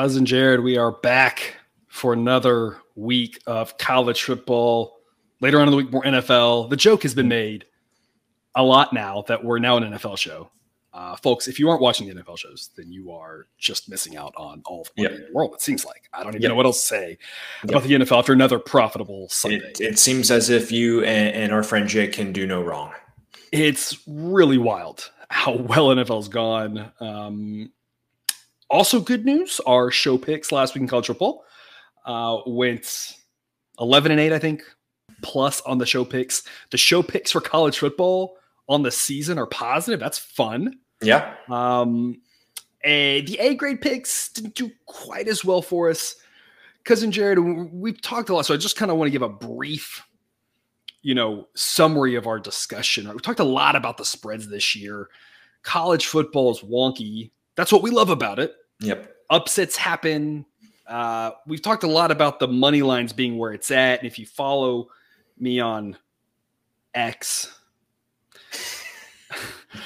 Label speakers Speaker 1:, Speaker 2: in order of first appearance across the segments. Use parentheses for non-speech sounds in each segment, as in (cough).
Speaker 1: cousin Jared, we are back for another week of college football. Later on in the week, more NFL. The joke has been made a lot now that we're now an NFL show. Uh, folks, if you aren't watching the NFL shows, then you are just missing out on all of
Speaker 2: Yep.
Speaker 1: the world. It seems like I don't even
Speaker 2: Yep.
Speaker 1: know what else to say about the NFL after another profitable Sunday.
Speaker 2: It, it seems as if you and, and our friend Jake can do no wrong.
Speaker 1: it's really wild how well NFL's gone. Um, also, good news: our show picks last week in college football uh, went eleven and eight, I think, plus on the show picks. The show picks for college football on the season are positive. That's fun.
Speaker 2: Yeah.
Speaker 1: Um, and the A grade picks didn't do quite as well for us. Cousin Jared, we- we've talked a lot, so I just kind of want to give a brief, you know, summary of our discussion. We talked a lot about the spreads this year. College football is wonky. That's what we love about it.
Speaker 2: Yep.
Speaker 1: Upsets happen. Uh, we've talked a lot about the money lines being where it's at, and if you follow me on X,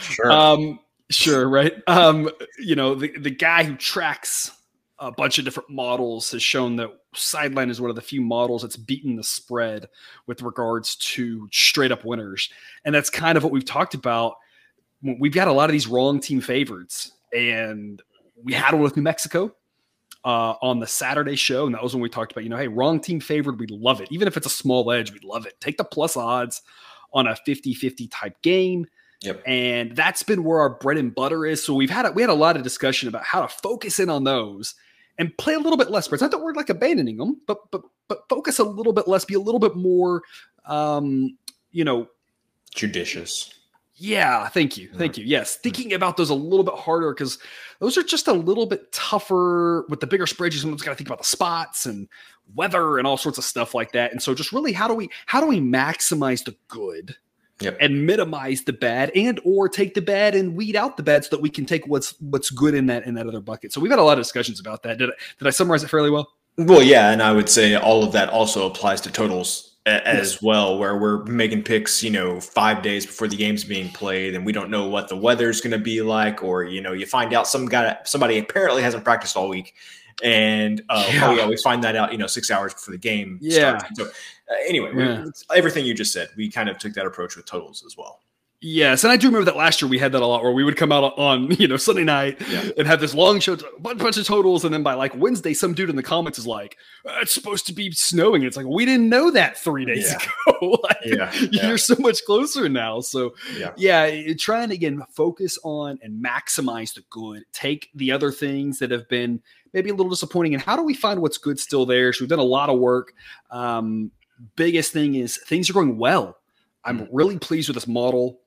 Speaker 2: Sure.
Speaker 1: um, sure, right? Um, you know, the, the guy who tracks a bunch of different models has shown that sideline is one of the few models that's beaten the spread with regards to straight up winners. And that's kind of what we've talked about. We've got a lot of these wrong team favorites, and we had one with New Mexico. Uh, on the Saturday show, and that was when we talked about, you know, hey, wrong team favored, we love it. Even if it's a small edge, we love it. Take the plus odds on a 50 50 type game
Speaker 2: yep.
Speaker 1: and that's been where our bread and butter is. So we've had a, we had a lot of discussion about how to focus in on those and play a little bit less spreads. Not that we're like abandoning them, but but but focus a little bit less, be a little bit more, um, you know.
Speaker 2: Judicious.
Speaker 1: Yeah, thank you, thank you. Yes, thinking about those a little bit harder because those are just a little bit tougher with the bigger spreads. You sometimes got to think about the spots and weather and all sorts of stuff like that. And so, just really, how do we how do we maximize the good?
Speaker 2: Yep.
Speaker 1: and minimize the bad and or take the bad and weed out the bad so that we can take what's what's good in that in that other bucket. So we've had a lot of discussions about that. Did I, did I summarize it fairly well?
Speaker 2: Well, yeah, and I would say all of that also applies to totals as well, where we're making picks, you know, five days before the game's being played, and we don't know what the weather's going to be like, or you know, you find out some guy, somebody apparently hasn't practiced all week, and uh,
Speaker 1: Yeah.
Speaker 2: oh yeah, we find that out, you know, six hours before the game
Speaker 1: Yeah.
Speaker 2: starts. So uh, anyway,
Speaker 1: Yeah.
Speaker 2: everything you just said, we kind of took that approach with totals as well.
Speaker 1: Yes, and I do remember that last year we had that a lot, where we would come out on (laughs) you know Sunday night
Speaker 2: Yeah.
Speaker 1: and have this long show, a bunch, bunch of totals, and then by like Wednesday, some dude in the comments is like, "Uh, "It's supposed to be snowing." And it's like we didn't know that three days
Speaker 2: Yeah.
Speaker 1: ago. (laughs) like,
Speaker 2: Yeah,
Speaker 1: you're so much closer now. So
Speaker 2: Yeah.
Speaker 1: yeah, trying to again focus on and maximize the good. Take the other things that have been maybe a little disappointing, and how do we find what's good still there? So we've done a lot of work. Um, biggest thing is things are going well. I'm
Speaker 2: Mm.
Speaker 1: really pleased with this model.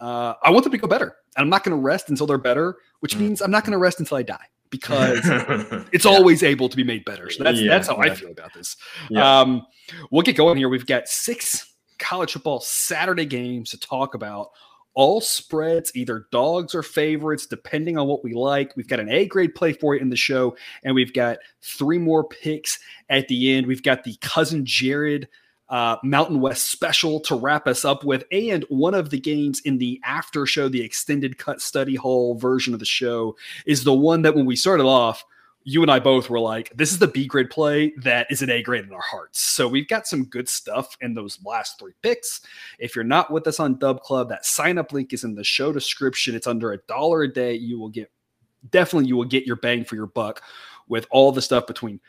Speaker 1: Uh, I want them to go better. And I'm not going to rest until they're better, which
Speaker 2: Mm.
Speaker 1: means I'm not going to rest until I die because (laughs) it's
Speaker 2: Yeah.
Speaker 1: always able to be made better. So that's
Speaker 2: Yeah,
Speaker 1: that's how I feel about this.
Speaker 2: Yeah.
Speaker 1: Um, we'll get going here. We've got six college football Saturday games to talk about. All spreads, either dogs or favorites, depending on what we like. We've got an A grade play for you in the show, and we've got three more picks at the end. We've got the cousin Jared uh, Mountain West special to wrap us up with, and one of the games in the after show, the extended cut study hall version of the show, is the one that when we started off, you and I both were like, this is the B grade play that is an A grade in our hearts. So we've got some good stuff in those last three picks. If you're not with us on Dub Club, that sign up link is in the show description. It's under a dollar a day. You will get definitely you will get your bang for your buck with all the stuff between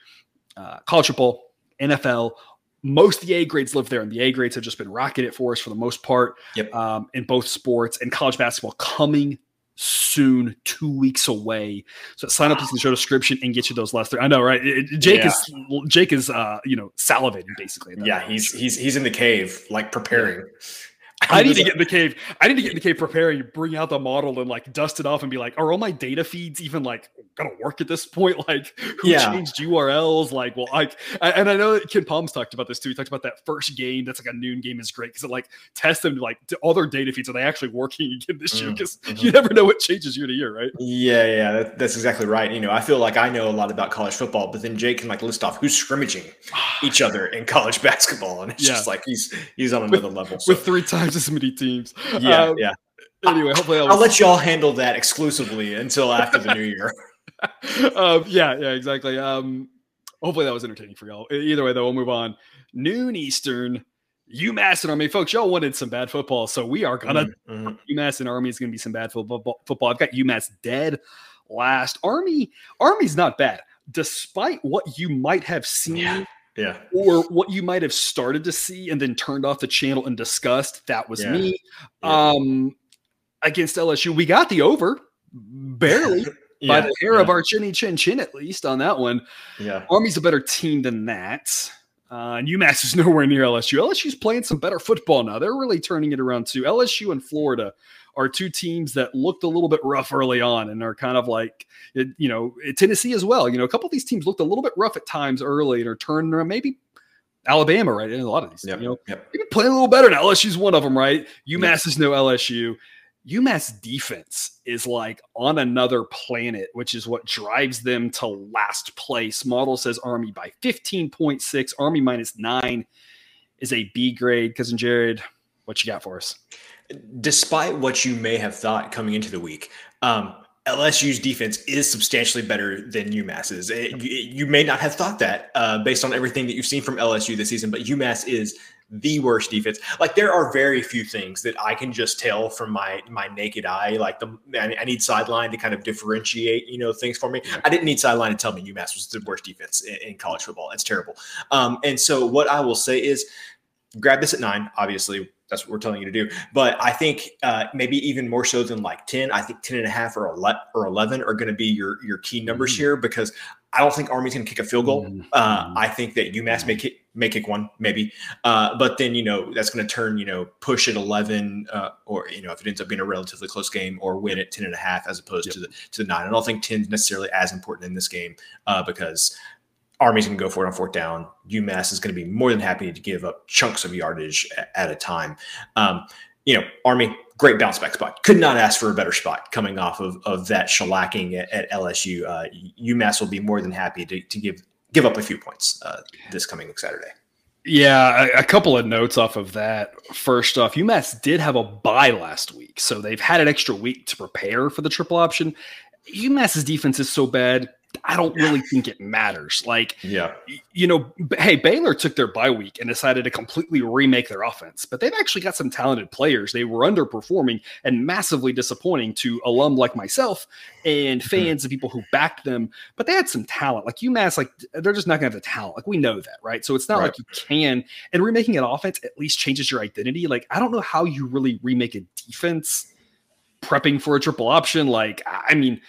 Speaker 1: uh, college football, NFL. Most of the A grades live there, and the A grades have just been rocking it for us for the most part
Speaker 2: Yep.
Speaker 1: um, in both sports and college basketball coming soon, two weeks away. So sign up in the show description and get you those last three. I know, right? Jake
Speaker 2: Yeah.
Speaker 1: is Jake is uh, you know salivating basically.
Speaker 2: Yeah, he's he's he's in the cave, like preparing.
Speaker 1: I need to get in the cave. I need to get in the cave preparing, bring out the model and like dust it off and be like, are all my data feeds even like gonna work at this point? (laughs) Like who
Speaker 2: Yeah.
Speaker 1: changed URLs? Like, well, like I- and I know that KenPom's talked about this too. He talked about that first game that's like a noon game is great because it like tests them to like all their data feeds. Are they actually working (laughs) again this year?
Speaker 2: Mm,
Speaker 1: Because
Speaker 2: mhm.
Speaker 1: you never know what changes year to year, right?
Speaker 2: Yeah, yeah, that, that's exactly right. You know, I feel like I know a lot about college football, but then Jake can like list off who's scrimmaging (sighs) each other in college basketball, and it's
Speaker 1: Yeah.
Speaker 2: just like he's he's on another level. So,
Speaker 1: With three times (laughs) as many teams.
Speaker 2: yeah,
Speaker 1: Um,
Speaker 2: yeah.
Speaker 1: Anyway, hopefully that
Speaker 2: I'll let y'all handle that exclusively until after the new year. (laughs)
Speaker 1: um, yeah, yeah, exactly. Um, hopefully that was entertaining for y'all. Either way, though, we'll move on. Noon Eastern, UMass and Army, folks. Y'all wanted some bad football, so we are gonna mm-hmm. UMass and Army is gonna be some bad football. Football. I've got UMass dead last. Army, Army's not bad, despite what you might have seen.
Speaker 2: Yeah. Yeah.
Speaker 1: Or what you might have started to see and then turned off the channel and discussed. That was
Speaker 2: Yeah.
Speaker 1: me.
Speaker 2: Yeah.
Speaker 1: Um, against LSU, we got the over barely (laughs) by
Speaker 2: Yeah,
Speaker 1: the hair of our chinny chin chin, at least on that one.
Speaker 2: yeah.
Speaker 1: Army's a better team than that. Uh, and UMass is (laughs) nowhere near LSU. LSU's playing some better football now. They're really turning it around too. LSU and Florida are two teams that looked a little bit rough early on and are kind of like, you know, Tennessee as well. You know, a couple of these teams looked a little bit rough at times early and are turning around. Maybe Alabama, right? In a lot of these,
Speaker 2: Yep.
Speaker 1: you know,
Speaker 2: Yep.
Speaker 1: maybe playing a little better now. LSU's one of them, right? UMass is no LSU. UMass defense is like on another planet, which is what drives them to last place. Model says Army by 15.6. Army minus nine is a B grade. Cousin Jared, what you got for us?
Speaker 2: despite what you may have thought coming into the week, um, LSU's defense is substantially better than UMass's. It- you, you may not have thought that uh, based on everything that you've seen from LSU this season, but UMass is the worst defense. Like there are very few things that I can just tell from my my naked eye. Like the I need sideline to kind of differentiate, you know, things for me. I didn't need sideline to tell me UMass was the worst defense in, in college football. It's terrible. Um, and so what I will say is grab this at nine. Obviously, that's what we're telling you to do. But I think uh, maybe even more so than like 10, I think 10 and a half or 11, or 11 are going to be your, your key numbers
Speaker 1: Mhm.
Speaker 2: here because I don't think Army's going to kick a field goal.
Speaker 1: Mhm.
Speaker 2: Uh, I think that UMass may kick, may kick one, maybe. Uh, but then, you know, that's going to turn, you know, push at 11 uh, or, you know, if it ends up being a relatively close game or win at 10 and a half as opposed
Speaker 1: Yep.
Speaker 2: to the, to the nine. I don't think 10 is necessarily as important in this game uh, because Army's going to go for it on fourth down. UMass is going to be more than happy to give up chunks of yardage a- at a time. Um, you know, Army, great bounce back spot. Could not ask for a better spot coming off of, of that shellacking at, at LSU. Uh, UMass will be more than happy to, to give give up a few points uh, this coming Saturday.
Speaker 1: Yeah, a, a couple of notes off of that. First off, UMass did have a bye last week, so they've had an extra week to prepare for the triple option. UMass's defense is so bad, I don't really think it matters. Like,
Speaker 2: Yeah.
Speaker 1: you know, hey, Baylor took their bye week and decided to completely remake their offense, but they've actually got some talented players. They were underperforming and massively disappointing to alum like myself and mm-hmm. fans and people who backed them, but they had some talent. Like UMass, like they're just not gonna have the talent. Like we know that, right? So it's not
Speaker 2: Right.
Speaker 1: like you can. And remaking an offense at least changes your identity. Like I don't know how you really remake a defense prepping for a triple option. Like I mean,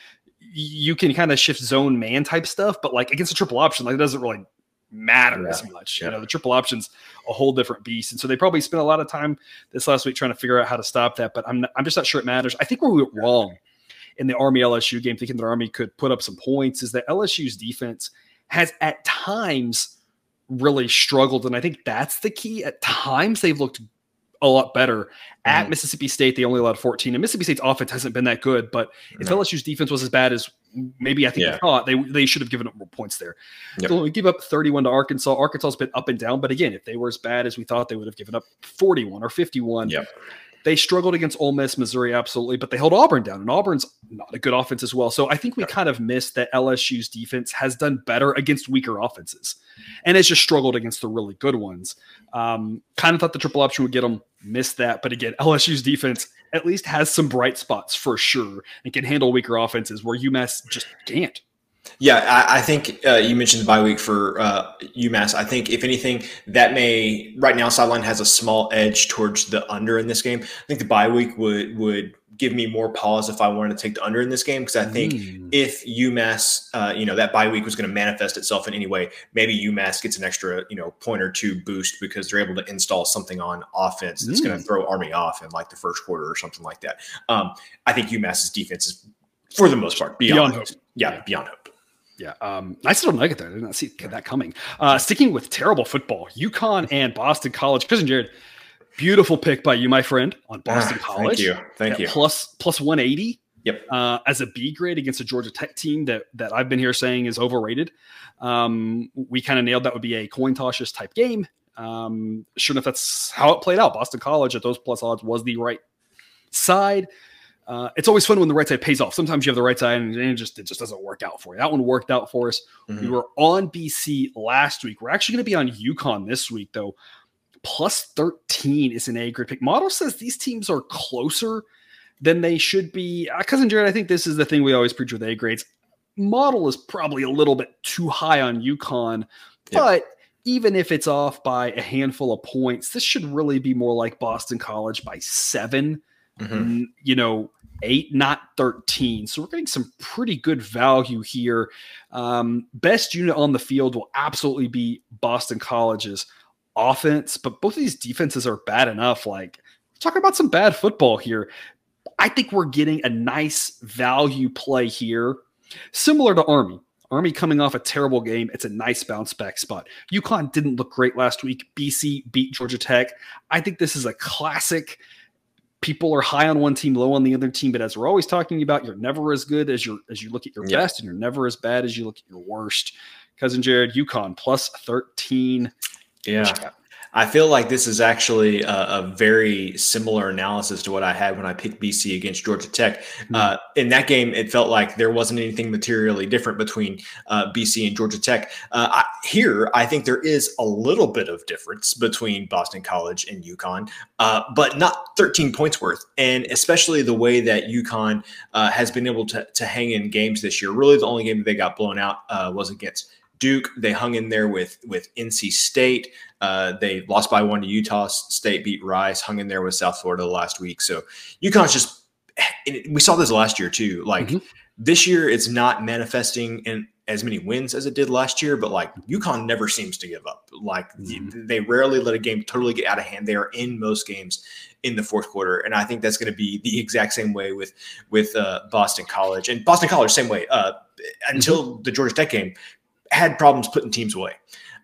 Speaker 1: you can kind of shift zone man type stuff, but like against a triple option, like it doesn't really matter as much.
Speaker 2: Yeah.
Speaker 1: You know, the triple option's a whole different beast, and so they probably spent a lot of time this last week trying to figure out how to stop that. But I'm not, I'm just not sure it matters. I think where we went wrong in the Army LSU game, thinking the Army could put up some points, is that LSU's defense has at times really struggled, and I think that's the key. At times they've looked a lot better. At
Speaker 2: Mhm.
Speaker 1: Mississippi State, they only allowed 14, and Mississippi State's offense hasn't been that good. But if
Speaker 2: No.
Speaker 1: LSU's defense was as bad as maybe I think
Speaker 2: Yeah.
Speaker 1: they thought, they they should have given up more points there.
Speaker 2: Yep.
Speaker 1: So we give up 31 to Arkansas. Arkansas's been up and down, but again, if they were as bad as we thought, they would have given up 41 or 51.
Speaker 2: Yep.
Speaker 1: They struggled against Ole Miss, Missouri, absolutely, but they held Auburn down, and Auburn's not a good offense as well. So I think we kind of missed that LSU's defense has done better against weaker offenses, and it's just struggled against the really good ones. Um, kind of thought the triple option would get them, missed that, but again, (laughs) LSU's defense at least has some bright spots for sure, and can handle weaker offenses where UMass just can't.
Speaker 2: Yeah, I, I think uh, you mentioned the bye week for uh, UMass. I think if anything, that may right now sideline has a small edge towards the under in this game. I think the bye week would would give me more pause if I wanted to take the under in this game because I think
Speaker 1: Mm.
Speaker 2: if UMass, uh, you know, that bye week was going to manifest itself in any way, maybe UMass gets an extra, you know, point or two boost because they're able to install something on offense that's going
Speaker 1: Mm.
Speaker 2: to throw Army off in like the first quarter or something like that. Um, I think UMass's defense is, for the most part, beyond,
Speaker 1: Beyond hope.
Speaker 2: Yeah, beyond hope.
Speaker 1: Yeah, um, I still don't like it there. I did not see that coming. Uh, sticking with terrible football, UConn (laughs) and Boston College. Cousin Jared, beautiful pick by you, my friend, on Boston
Speaker 2: Ah,
Speaker 1: College.
Speaker 2: Thank you. Thank you.
Speaker 1: Plus plus one eighty.
Speaker 2: Yep.
Speaker 1: Uh, as a B grade against a Georgia Tech team that that I've been here saying is overrated. Um, we kind of nailed that would be a coin tosses type game. Um, sure enough, that's how it played out. Boston College at those plus odds was the right side. Uh, it's always fun when the right side pays off. Sometimes you have the right side and it just it just doesn't work out for you. That one worked out for us. Mm-hmm. We were on BC last week. We're actually going to be on UConn this week though. Plus 13 is an A grade pick. Model says these teams are closer than they should be. Uh, Cousin Jared, I think this is the thing we always preach with A grades. Model is probably a little bit too high on UConn, but even if it's off by a handful of points, this should really be more like Boston College by 7 mm-hmm. you know, eight, not 13. So we're getting some pretty good value here. Um, best unit on the field will absolutely be Boston College's offense, but both of these defenses are bad enough. Like, talking about some bad football here. I think we're getting a nice value play here, similar to Army. Army coming off a terrible game. It's a nice bounce back spot. UConn didn't look great last week. BC beat Georgia Tech. I think this is a classic. People are high on one team, low on the other team, but as we're always talking about, you're never as good as you as you look at your best, and you're never as bad as you look at your worst. Cousin Jared, UConn plus 13.
Speaker 2: Yeah. I feel like this is actually a, a, very similar analysis to what I had when I picked BC against Georgia Tech. Mm-hmm. Uh, in that game, it felt like there wasn't anything materially different between uh, BC and Georgia Tech. Uh, I, here, I think there is a little bit of difference between Boston College and UConn, uh, but not 13 points worth. And especially the way that UConn uh, has been able to, to hang in games this year. Really, the only game that they got blown out uh, was against Duke. They hung in there with with NC State. Uh, they lost by one to Utah State. Beat Rice. Hung in there with South Florida last week. So UConn's just. we saw this last year too. Like mm-hmm. this year, it's not manifesting in as many wins as it did last year. But like UConn never seems to give up. Like mm-hmm. they rarely let a game totally get out of hand. They are in most games in the fourth quarter, and I think that's going to be the exact same way with with uh, Boston College and Boston College same way. Uh, until mm-hmm. the Georgia Tech game, had problems putting teams away.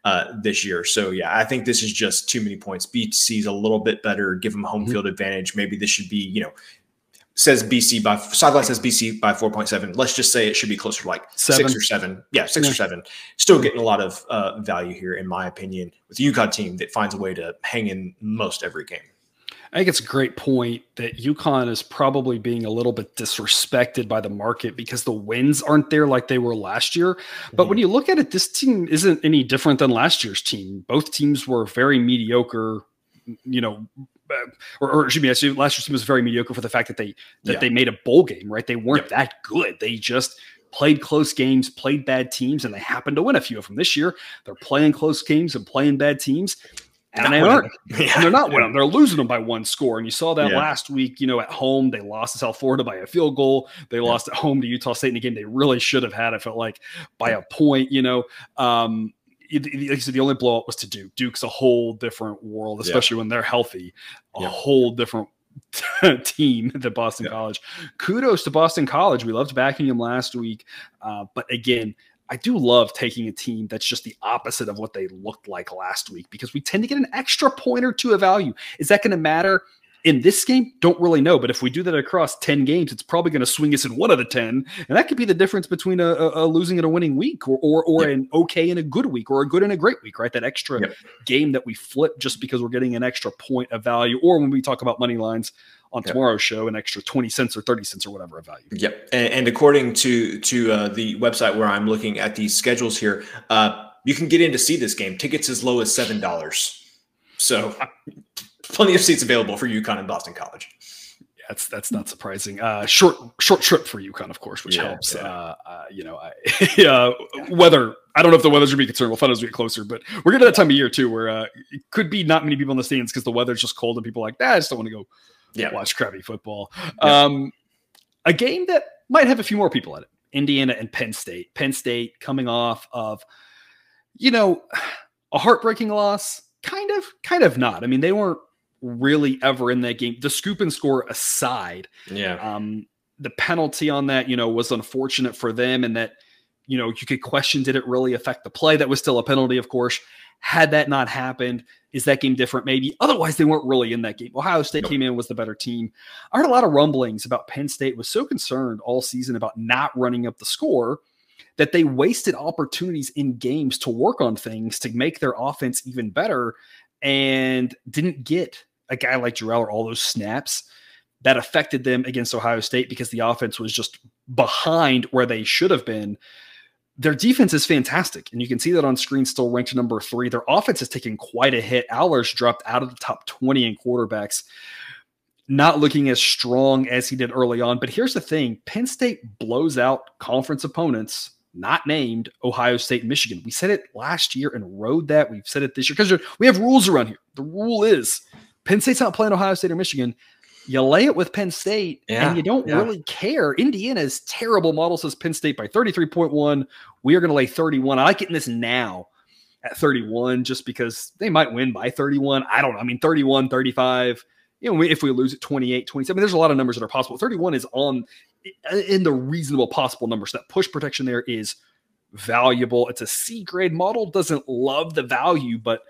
Speaker 2: Uh, this year. So yeah, I think this is just too many points. BC's a little bit better. Give them home mm-hmm. field advantage. Maybe this should be, you know, says BC by sideline says BC by 4.7. Let's just say it should be closer to like seven. six or seven. Yeah, six yeah. or seven. Still getting a lot of uh, value here, in my opinion, with the UConn team that finds a way to hang in most every game.
Speaker 1: I think it's a great point that UConn is probably being a little bit disrespected by the market because the wins aren't there like they were last year. But mm-hmm. when you look at it, this team isn't any different than last year's team. Both teams were very mediocre, you know, uh, or, or excuse me, last year's team was very mediocre for the fact that they that yeah. they made a bowl game, right? They weren't that good. They just played close games, played bad teams, and they happened to win a few of them. This year, they're playing close games and playing bad teams and they aren't. (laughs) Yeah. They're not winning. They're losing them by one score. And you saw that yeah. last week. You know, at home they lost to South Florida by a field goal. They yeah. lost at home to Utah State in a game they really should have had. I felt like by a point. You know, um, like you said, the only blowout was to Duke. Duke's a whole different world, especially when they're healthy. A whole different (laughs) team than Boston College. Kudos to Boston College. We loved backing him last week, uh, but again, I do love taking a team that's just the opposite of what they looked like last week because we tend to get an extra point or two of value. Is that going to matter in this game? Don't really know. But if we do that across 10 games, it's probably going to swing us in one of the 10. And that could be the difference between a, a losing and a winning week or, or, or yep. an okay and a good week or a good and a great week, right? That extra yep. game that we flip just because we're getting an extra point of value. Or when we talk about money lines, on yep. tomorrow's show an extra 20 cents or 30 cents or whatever of value.
Speaker 2: Yep. And, and according to to uh, the website where I'm looking at these schedules here, uh, you can get in to see this game. Tickets as low as seven dollars. So (laughs) plenty of seats available for UConn and Boston College.
Speaker 1: That's that's not surprising. Uh, short short trip for UConn, of course, which yeah, helps. Yeah. Uh, uh, you know, I, (laughs) yeah, weather. I don't know if the weather's gonna be concerned. We'll find out as we get closer, but we're getting to that time of year too, where uh, it could be not many people in the stands because the weather's just cold and people are like, nah, I just don't want to go yeah. watch crappy football. Yeah. Um, a game that might have a few more people at it. Indiana and Penn State. Penn State coming off of, you know, a heartbreaking loss. Kind of, kind of not. I mean, they weren't really ever in that game. The scoop and score aside,
Speaker 2: yeah.
Speaker 1: Um, the penalty on that, you know, was unfortunate for them, and that, you know, you could question did it really affect the play? That was still a penalty, of course. Had that not happened, is that game different? Maybe. Otherwise, they weren't really in that game. Ohio State nope. came in was the better team. I heard a lot of rumblings about Penn State was so concerned all season about not running up the score that they wasted opportunities in games to work on things to make their offense even better and didn't get a guy like Jarrell or all those snaps that affected them against Ohio State because the offense was just behind where they should have been. Their defense is fantastic, and you can see that on screen. Still ranked number three. Their offense has taken quite a hit. Allar's dropped out of the top twenty in quarterbacks not looking as strong as he did early on. But here's the thing Penn State blows out conference opponents, not named Ohio State Michigan. We said it last year and rode that. We've said it this year because we have rules around here. The rule is Penn State's not playing Ohio State or Michigan. You lay it with Penn State yeah, and you don't yeah. really care. Indiana's terrible model says Penn State by 33.1. We are going to lay 31. I like getting this now at 31 just because they might win by 31. I don't know. I mean, 31, 35 you know, if we lose at 28, 27, there's a lot of numbers that are possible. 31 is on in the reasonable possible numbers. So that push protection there is valuable. It's a C grade model, doesn't love the value, but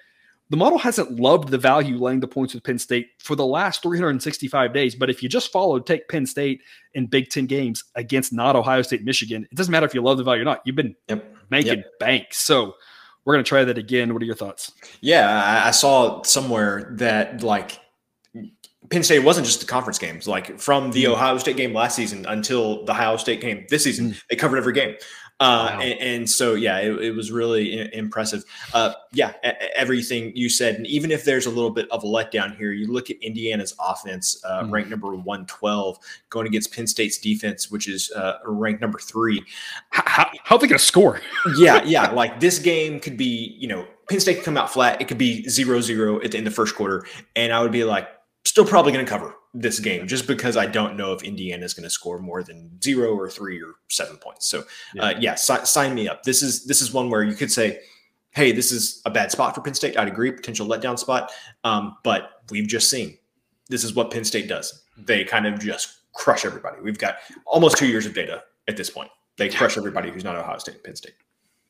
Speaker 1: the model hasn't loved the value laying the points with Penn State for the last 365 days. But if you just follow, take Penn State in Big Ten games against not Ohio State, Michigan, it doesn't matter if you love the value or not. You've been yep. making yep. bank. So we're going to try that again. What are your thoughts?
Speaker 2: Yeah, I saw somewhere that like Penn State wasn't just the conference games. Like from the mm. Ohio State game last season until the Ohio State game this season, mm. they covered every game. Uh, wow. and, and, so, yeah, it, it was really impressive. Uh, yeah, everything you said, and even if there's a little bit of a letdown here, you look at Indiana's offense, uh, mm. ranked number one twelve, going against Penn State's defense, which is uh, ranked number three.
Speaker 1: How, how are they going to score? (laughs)
Speaker 2: yeah, yeah, like this game could be, you know, Penn State could come out flat. It could be zero zero at the end of the first quarter, and I would be like, still probably going to cover this game just because I don't know if Indiana is going to score more than zero or three or seven points. So, yeah, uh, yeah si- sign me up. This is this is one where you could say, "Hey, this is a bad spot for Penn State." I'd agree, potential letdown spot. Um, but we've just seen this is what Penn State does. They kind of just crush everybody. We've got almost two years of data at this point. They crush everybody who's not Ohio State, Penn State.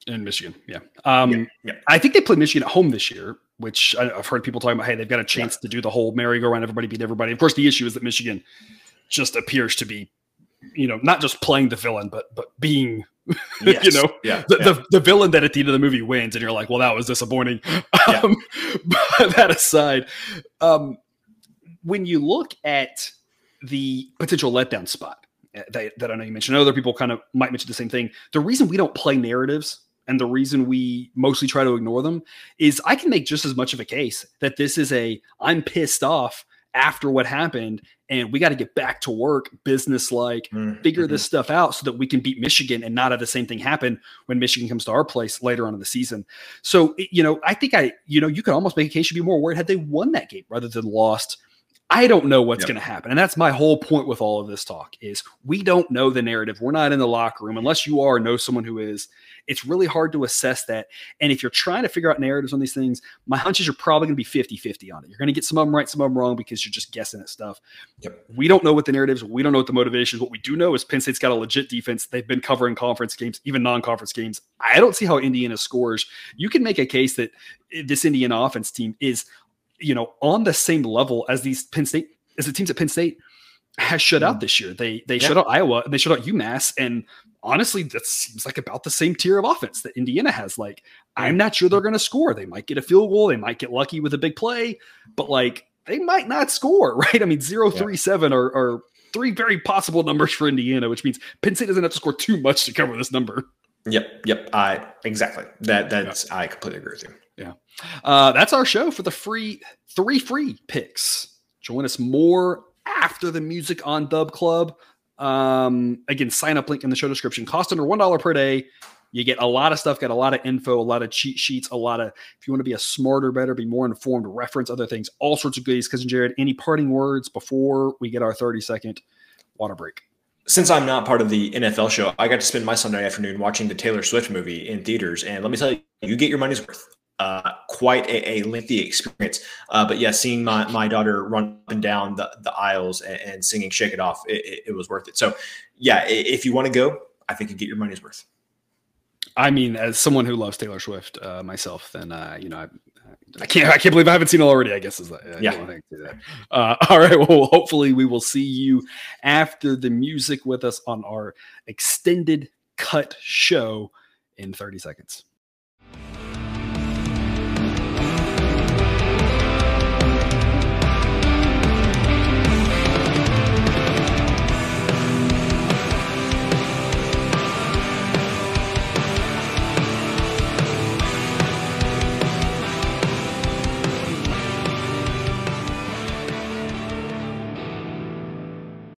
Speaker 1: In Michigan, yeah. Um, yeah, yeah. I think they play Michigan at home this year, which I've heard people talking about. Hey, they've got a chance yeah. to do the whole merry-go-round, everybody beat everybody. Of course, the issue is that Michigan just appears to be, you know, not just playing the villain, but but being, (laughs) yes. you know, yeah. The, the, the villain that at the end of the movie wins, and you're like, well, that was disappointing. (laughs) Um, but that aside, um, when you look at the potential letdown spot uh, that, that I know you mentioned, other people kind of might mention the same thing. The reason we don't play narratives and the reason we mostly try to ignore them is I can make just as much of a case that this is a I'm pissed off after what happened and we got to get back to work business like mm-hmm. figure this stuff out so that we can beat Michigan and not have the same thing happen when Michigan comes to our place later on in the season. So, you know, I think I, you know, you could almost make a case should be more worried had they won that game rather than lost I don't know what's yep. going to happen. And that's my whole point with all of this talk is we don't know the narrative. We're not in the locker room unless you are know someone who is. It's really hard to assess that. And if you're trying to figure out narratives on these things, my hunch is you're probably going to be 50-50 on it. You're going to get some of them right, some of them wrong because you're just guessing at stuff. Yep. We don't know what the narratives, we don't know what the motivations. What we do know is Penn State's got a legit defense. They've been covering conference games, even non-conference games. I don't see how Indiana scores. You can make a case that this Indiana offense team is you know, on the same level as these Penn State, as the teams at Penn State has shut out mm. this year. They they yeah. shut out Iowa, and they shut out UMass, and honestly, that seems like about the same tier of offense that Indiana has. Like, I'm not sure they're going to score. They might get a field goal, they might get lucky with a big play, but like they might not score, (laughs) right? I mean, zero yeah. three seven are, are three very possible numbers for Indiana, which means Penn State doesn't have to score too much to cover this number.
Speaker 2: Yep, yep. I exactly that. That's I completely agree with you.
Speaker 1: Yeah. Uh, that's our show for the free three free picks. Join us more after the music on Dub Club. Um, again, sign up link in the show description. Cost under one dollar per day. You get a lot of stuff, got a lot of info, a lot of cheat sheets, a lot of if you want to be a smarter, better, be more informed, reference other things, all sorts of goodies. Cousin Jared, any parting words before we get our 30 second water break?
Speaker 2: Since I'm not part of the NFL show, I got to spend my Sunday afternoon watching the Taylor Swift movie in theaters. And let me tell you, you get your money's worth uh, quite a, a, lengthy experience. Uh, but yeah, seeing my, my daughter run up and down the, the aisles and, and singing Shake It Off, it, it, it, was worth it. So yeah, if you want to go, I think you get your money's worth.
Speaker 1: I mean, as someone who loves Taylor Swift uh, myself, then, uh, you know, I, I can't. I can't believe I haven't seen it already. I guess is that. Uh, yeah. Uh, (laughs) all right. Well, hopefully we will see you after the music with us on our extended cut show in 30 seconds.